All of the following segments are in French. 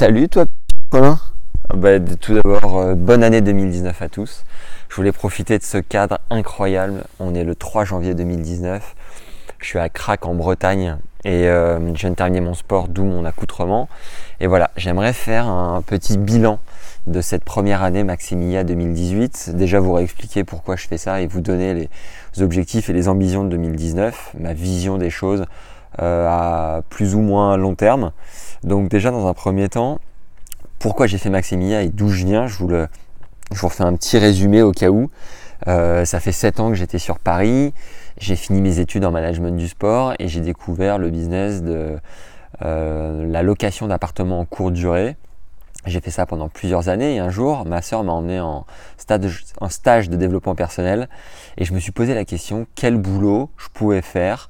Salut toi, Colin. Bah, tout d'abord, euh, bonne année 2019 à tous. Je voulais profiter de ce cadre incroyable. On est le 3 janvier 2019. Je suis à Crac en Bretagne et euh, je viens de terminer mon sport, d'où mon accoutrement. Et voilà, j'aimerais faire un petit bilan de cette première année Maximia 2018. Déjà vous réexpliquer pourquoi je fais ça et vous donner les objectifs et les ambitions de 2019, ma vision des choses à plus ou moins long terme. Donc déjà dans un premier temps, pourquoi j'ai fait Maximia et d'où je viens, je vous, le, refais un petit résumé au cas où. Euh, ça fait 7 ans que j'étais sur Paris, j'ai fini mes études en management du sport et j'ai découvert le business de euh, la location d'appartements en courte durée. J'ai fait ça pendant plusieurs années et un jour, ma soeur m'a emmené en stage de développement personnel et je me suis posé la question quel boulot je pouvais faire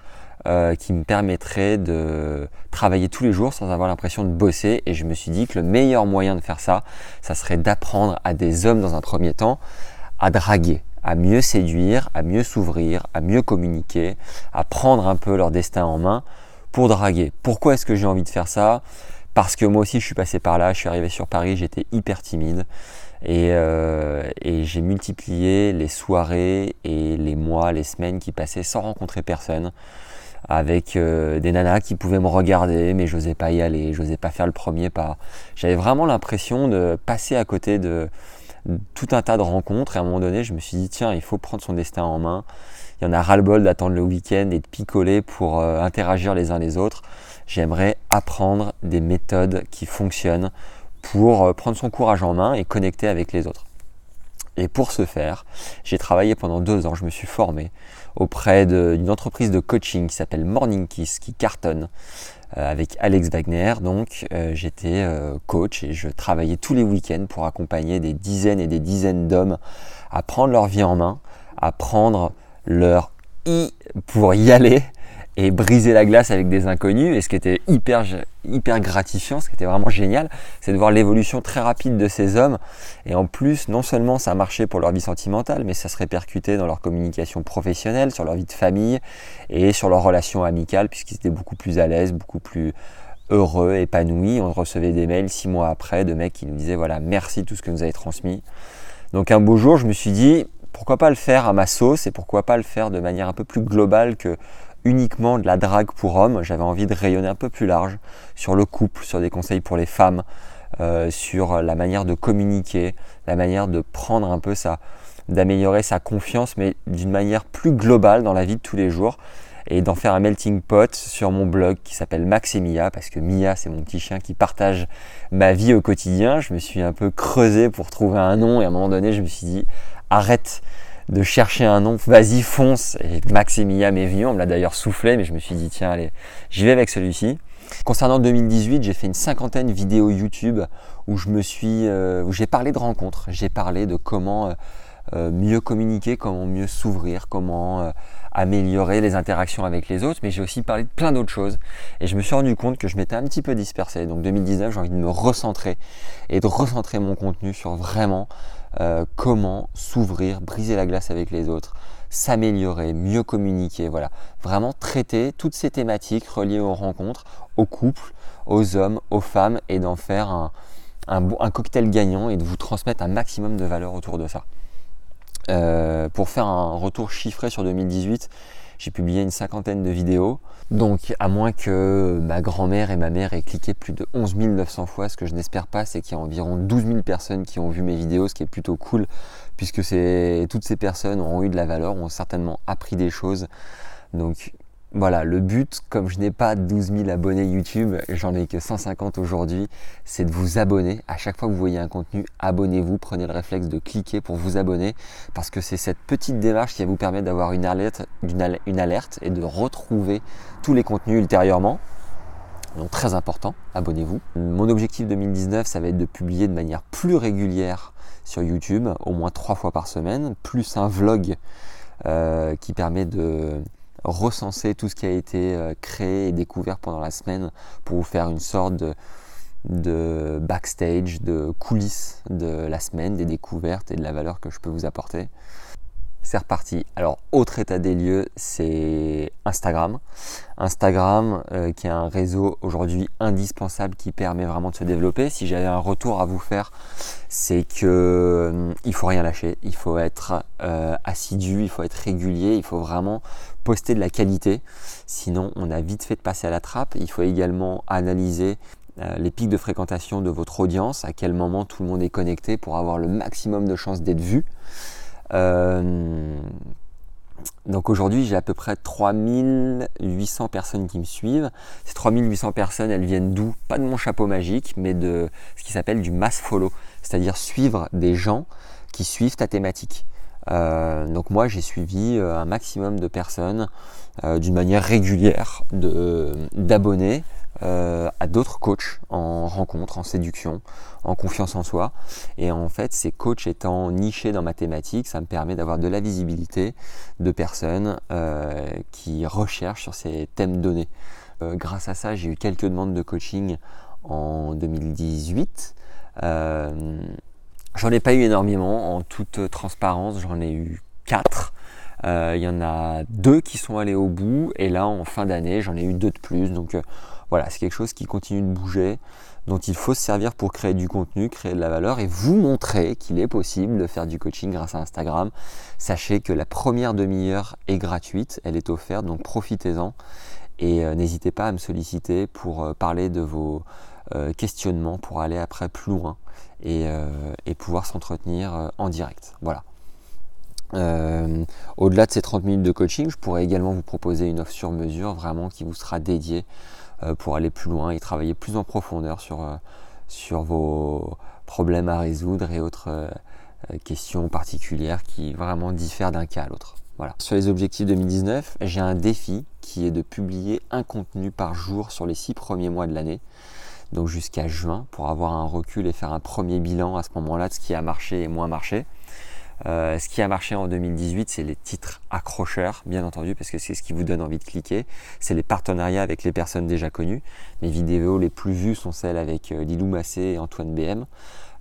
euh, qui me permettrait de travailler tous les jours sans avoir l'impression de bosser. Et je me suis dit que le meilleur moyen de faire ça, ça serait d'apprendre à des hommes dans un premier temps à draguer, à mieux séduire, à mieux s'ouvrir, à mieux communiquer, à prendre un peu leur destin en main pour draguer. Pourquoi est-ce que j'ai envie de faire ça? Parce que moi aussi je suis passé par là, je suis arrivé sur Paris, j'étais hyper timide. Et, euh, et j'ai multiplié les soirées et les mois, les semaines qui passaient sans rencontrer personne avec euh, des nanas qui pouvaient me regarder, mais j'osais pas y aller, j'osais pas faire le premier pas. J'avais vraiment l'impression de passer à côté de, tout un tas de rencontres. Et à un moment donné, je me suis dit, tiens, il faut prendre son destin en main. Il y en a ras-le-bol d'attendre le week-end et de picoler pour euh, interagir les uns les autres. J'aimerais apprendre des méthodes qui fonctionnent pour euh, prendre son courage en main et connecter avec les autres. Et pour ce faire, j'ai travaillé pendant deux ans, je me suis formé auprès d'une entreprise de coaching qui s'appelle Morning Kiss, qui cartonne euh, avec Alex Wagner. Donc euh, j'étais euh, coach et je travaillais tous les week-ends pour accompagner des dizaines et des dizaines d'hommes à prendre leur vie en main, à prendre leur i pour y aller et briser la glace avec des inconnus. Et ce qui était hyper, hyper gratifiant, ce qui était vraiment génial, c'est de voir l'évolution très rapide de ces hommes. Et en plus, non seulement ça marchait pour leur vie sentimentale, mais ça se répercutait dans leur communication professionnelle, sur leur vie de famille et sur leur relation amicale, puisqu'ils étaient beaucoup plus à l'aise, beaucoup plus heureux, épanouis. On recevait des mails six mois après de mecs qui nous disaient voilà, merci tout ce que vous avez transmis. Donc un beau jour, je me suis dit, pourquoi pas le faire à ma sauce et pourquoi pas le faire de manière un peu plus globale que uniquement de la drague pour hommes, j'avais envie de rayonner un peu plus large sur le couple, sur des conseils pour les femmes, euh, sur la manière de communiquer, la manière de prendre un peu sa, d'améliorer sa confiance, mais d'une manière plus globale dans la vie de tous les jours, et d'en faire un melting pot sur mon blog qui s'appelle Max et Mia, parce que Mia c'est mon petit chien qui partage ma vie au quotidien. Je me suis un peu creusé pour trouver un nom, et à un moment donné je me suis dit arrête de chercher un nom, vas-y fonce. Et Maximia m'est venu, on me l'a d'ailleurs soufflé, mais je me suis dit tiens allez, j'y vais avec celui-ci. Concernant 2018, j'ai fait une cinquantaine de vidéos YouTube où je me suis, euh, où j'ai parlé de rencontres, j'ai parlé de comment euh, euh, mieux communiquer, comment mieux s'ouvrir, comment améliorer les interactions avec les autres, mais j'ai aussi parlé de plein d'autres choses. Et je me suis rendu compte que je m'étais un petit peu dispersé. Donc 2019, j'ai envie de me recentrer et de recentrer mon contenu sur vraiment euh, comment s'ouvrir, briser la glace avec les autres, s'améliorer, mieux communiquer, voilà. Vraiment traiter toutes ces thématiques reliées aux rencontres, aux couples, aux hommes, aux femmes et d'en faire un, cocktail gagnant et de vous transmettre un maximum de valeur autour de ça. Euh, pour faire un retour chiffré sur 2018, j'ai publié une cinquantaine de vidéos. Donc, à moins que ma grand-mère et ma mère aient cliqué plus de 11 900 fois, ce que je n'espère pas, c'est qu'il y a environ 12 000 personnes qui ont vu mes vidéos, ce qui est plutôt cool, puisque toutes ces personnes ont eu de la valeur, ont certainement appris des choses. Donc, voilà, le but, comme je n'ai pas 12 000 abonnés YouTube, j'en ai que 150 aujourd'hui, c'est de vous abonner. À chaque fois que vous voyez un contenu, abonnez-vous, prenez le réflexe de cliquer pour vous abonner, parce que c'est cette petite démarche qui vous permettre d'avoir une alerte, une alerte et de retrouver tous les contenus ultérieurement. Donc très important, abonnez-vous. Mon objectif 2019, ça va être de publier de manière plus régulière sur YouTube, au moins trois fois par semaine, plus un vlog euh, qui permet de recenser tout ce qui a été euh, créé et découvert pendant la semaine pour vous faire une sorte de, backstage, de coulisses de la semaine, des découvertes et de la valeur que je peux vous apporter. C'est reparti. Alors, autre état des lieux, c'est Instagram. Instagram, euh, qui est un réseau aujourd'hui indispensable qui permet vraiment de se développer. Si j'avais un retour à vous faire, c'est que euh, il faut rien lâcher. Il faut être euh, assidu, il faut être régulier, il faut vraiment poster de la qualité. Sinon, on a vite fait de passer à la trappe. Il faut également analyser les pics de fréquentation de votre audience, à quel moment tout le monde est connecté pour avoir le maximum de chances d'être vu. Euh, donc aujourd'hui, j'ai à peu près 3800 personnes qui me suivent. Ces 3800 personnes, elles viennent d'où? Pas de mon chapeau magique, mais de ce qui s'appelle du mass follow, c'est-à-dire suivre des gens qui suivent ta thématique. Euh, donc moi, j'ai suivi euh, un maximum de personnes d'une manière régulière d'abonnés euh, à d'autres coachs en rencontre, en séduction, en confiance en soi. Et en fait, ces coachs étant nichés dans ma thématique, ça me permet d'avoir de la visibilité de personnes euh, qui recherchent sur ces thèmes donnés. Euh, grâce à ça, j'ai eu quelques demandes de coaching en 2018. J'en ai pas eu énormément, en toute transparence, j'en ai eu quatre. Il y en a deux qui sont allés au bout, et là en fin d'année, j'en ai eu deux de plus. Donc voilà, c'est quelque chose qui continue de bouger, dont il faut se servir pour créer du contenu, créer de la valeur et vous montrer qu'il est possible de faire du coaching grâce à Instagram. Sachez que la première demi-heure est gratuite, elle est offerte, donc profitez-en et euh, n'hésitez pas à me solliciter pour euh, parler de vos euh, questionnements, pour aller après plus loin et, et pouvoir s'entretenir en direct. Voilà. Au-delà de ces 30 minutes de coaching, je pourrais également vous proposer une offre sur mesure vraiment qui vous sera dédiée euh, pour aller plus loin et travailler plus en profondeur sur, euh, vos problèmes à résoudre et autres euh, questions particulières qui vraiment diffèrent d'un cas à l'autre. Voilà. Sur les objectifs 2019, j'ai un défi qui est de publier un contenu par jour sur les six premiers mois de l'année, donc jusqu'à juin, pour avoir un recul et faire un premier bilan à ce moment-là de ce qui a marché et moins marché. Euh, ce qui a marché en 2018, c'est les titres accrocheurs, bien entendu, parce que c'est ce qui vous donne envie de cliquer. C'est les partenariats avec les personnes déjà connues. Mes vidéos les plus vues sont celles avec euh, Lilou Massé et Antoine BM.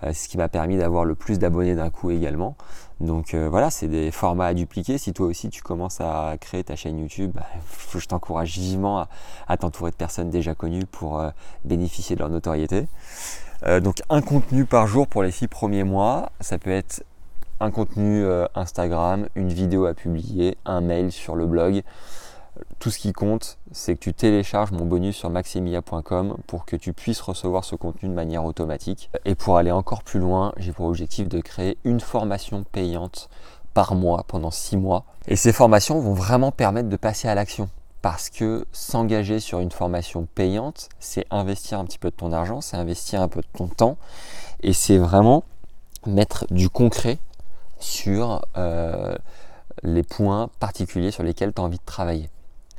Euh, ce qui m'a permis d'avoir le plus d'abonnés d'un coup également. Donc voilà, c'est des formats à dupliquer. Si toi aussi tu commences à créer ta chaîne YouTube, bah, je t'encourage vivement à, t'entourer de personnes déjà connues pour bénéficier de leur notoriété. donc un contenu par jour pour les six premiers mois, ça peut être un contenu euh, Instagram, une vidéo à publier, un mail sur le blog. Tout ce qui compte, c'est que tu télécharges mon bonus sur maximia.com pour que tu puisses recevoir ce contenu de manière automatique. Et pour aller encore plus loin, j'ai pour objectif de créer une formation payante par mois pendant 6 mois. Et ces formations vont vraiment permettre de passer à l'action. Parce que s'engager sur une formation payante, c'est investir un petit peu de ton argent, c'est investir un peu de ton temps. Et c'est vraiment mettre du concret sur euh, les points particuliers sur lesquels tu as envie de travailler.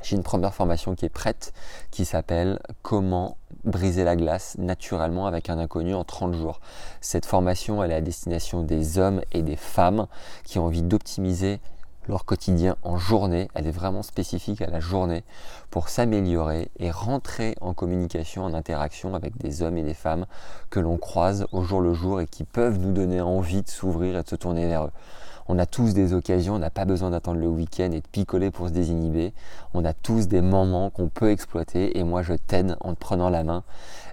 J'ai une première formation qui est prête qui s'appelle Comment briser la glace naturellement avec un inconnu en 30 jours. Cette formation, elle est à destination des hommes et des femmes qui ont envie d'optimiser leur quotidien en journée. Elle est vraiment spécifique à la journée pour s'améliorer et rentrer en communication, en interaction avec des hommes et des femmes que l'on croise au jour le jour et qui peuvent nous donner envie de s'ouvrir et de se tourner vers eux. On a tous des occasions, on n'a pas besoin d'attendre le week-end et de picoler pour se désinhiber. On a tous des moments qu'on peut exploiter et moi je t'aide en prenant la main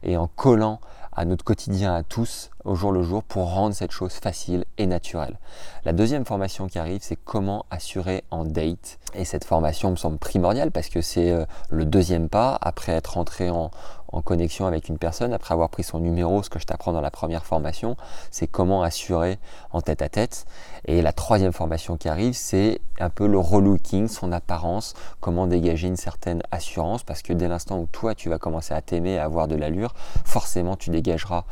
et en collant à notre quotidien à tous au jour le jour pour rendre cette chose facile et naturelle. La deuxième formation qui arrive, c'est comment assurer en date. Et cette formation me semble primordiale parce que c'est euh, le deuxième pas après être entré en, en connexion avec une personne, après avoir pris son numéro, ce que je t'apprends dans la première formation, c'est comment assurer en tête à tête. Et la troisième formation qui arrive, c'est un peu le relooking, son apparence, comment dégager une certaine assurance, parce que dès l'instant où toi tu vas commencer à t'aimer, à avoir de l'allure, forcément tu dégageras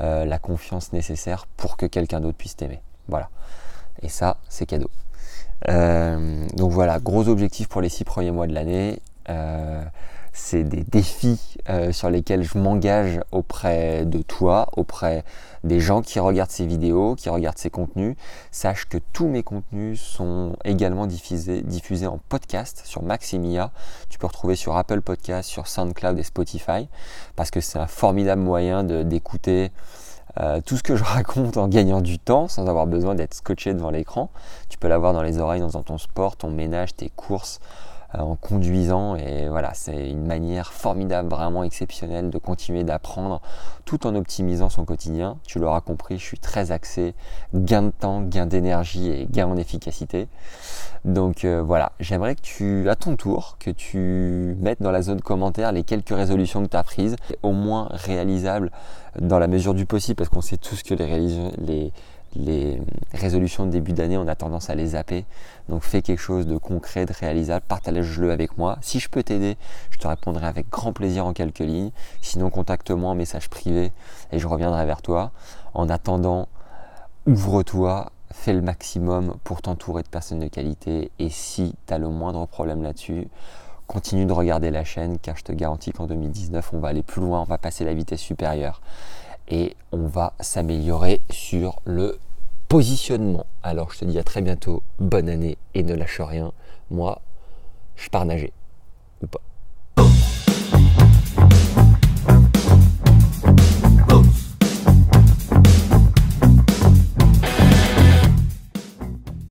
euh, la confiance nécessaire pour que quelqu'un d'autre puisse t'aimer. Voilà. Et ça, c'est cadeau. Euh, donc voilà, gros objectif pour les six premiers mois de l'année. Euh, c'est des défis sur lesquels je m'engage auprès de toi, auprès des gens qui regardent ces vidéos, qui regardent ces contenus. Sache que tous mes contenus sont également diffusés, diffusés en podcast sur Maximia. Tu peux retrouver sur Apple Podcast, sur SoundCloud et Spotify, parce que c'est un formidable moyen d'écouter euh, tout ce que je raconte en gagnant du temps sans avoir besoin d'être scotché devant l'écran. Tu peux l'avoir dans les oreilles, dans ton sport, ton ménage, tes courses, euh, en conduisant. Et voilà, c'est une manière formidable, vraiment exceptionnelle de continuer d'apprendre tout en optimisant son quotidien. Tu l'auras compris, je suis très axé gain de temps, gain d'énergie et gain en efficacité. Donc euh, voilà, j'aimerais que tu, à ton tour, que tu mettes dans la zone commentaire les quelques résolutions que tu as prises, au moins réalisables dans la mesure du possible, parce qu'on sait tous que les, les, les résolutions de début d'année, on a tendance à les zapper. Donc fais quelque chose de concret, de réalisable, partage-le avec moi. Si je peux t'aider, je te répondrai avec grand plaisir en quelques lignes. Sinon, contacte-moi en message privé et je reviendrai vers toi. En attendant, ouvre-toi, fais le maximum pour t'entourer de personnes de qualité. Et si tu as le moindre problème là-dessus, continue de regarder la chaîne car je te garantis qu'en 2019, on va aller plus loin, on va passer la vitesse supérieure et on va s'améliorer sur le positionnement. Alors je te dis à très bientôt, bonne année et ne lâche rien. Moi, je pars nager ou pas.